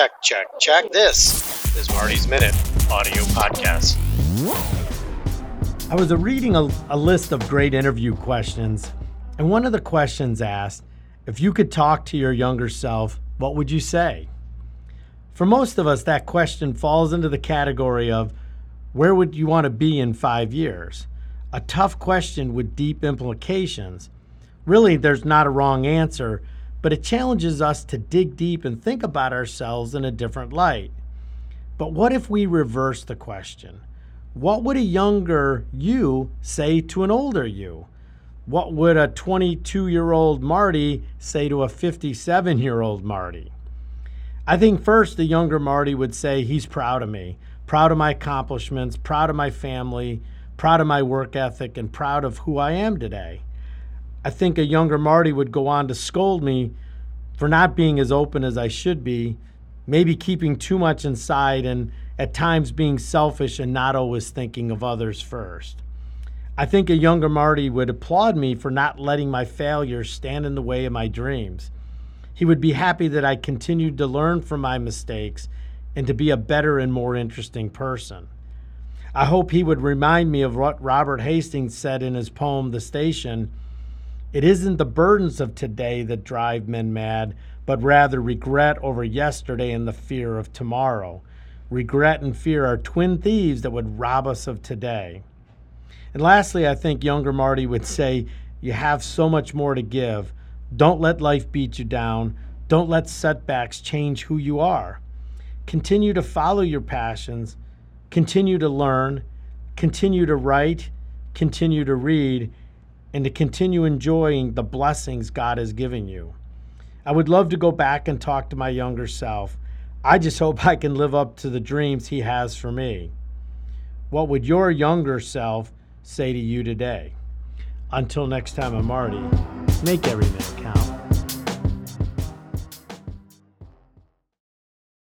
check, check, check. This is Marty's Minute audio podcast. I was reading a, a, list of great interview questions, and one of the questions asked if you could talk to your younger self, what would you say? For most of us, that question falls into the category of where would you want to be in five years? A tough question with deep implications. Really, there's not a wrong answer, but it challenges us to dig deep and think about ourselves in a different light. But what if we reverse the question? What would a younger you say to an older you? What would a 22 year old Marty say to a 57 year old Marty? I think first the younger Marty would say he's proud of me, proud of my accomplishments, proud of my family, proud of my work ethic, and proud of who I am today. I think a younger Marty would go on to scold me for not being as open as I should be, maybe keeping too much inside and at times being selfish and not always thinking of others first. I think a younger Marty would applaud me for not letting my failures stand in the way of my dreams. He would be happy that I continued to learn from my mistakes and to be a better and more interesting person. I hope he would remind me of what Robert Hastings said in his poem, The Station it isn't the burdens of today that drive men mad, but rather regret over yesterday and the fear of tomorrow. Regret and fear are twin thieves that would rob us of today. And lastly, I think younger Marty would say, You have so much more to give. Don't let life beat you down. Don't let setbacks change who you are. Continue to follow your passions. Continue to learn. Continue to write. Continue to read and to continue enjoying the blessings God has given you. I would love to go back and talk to my younger self. I just hope I can live up to the dreams He has for me. What would your younger self say to you today? Until next time, I'm Marty. Make every minute count.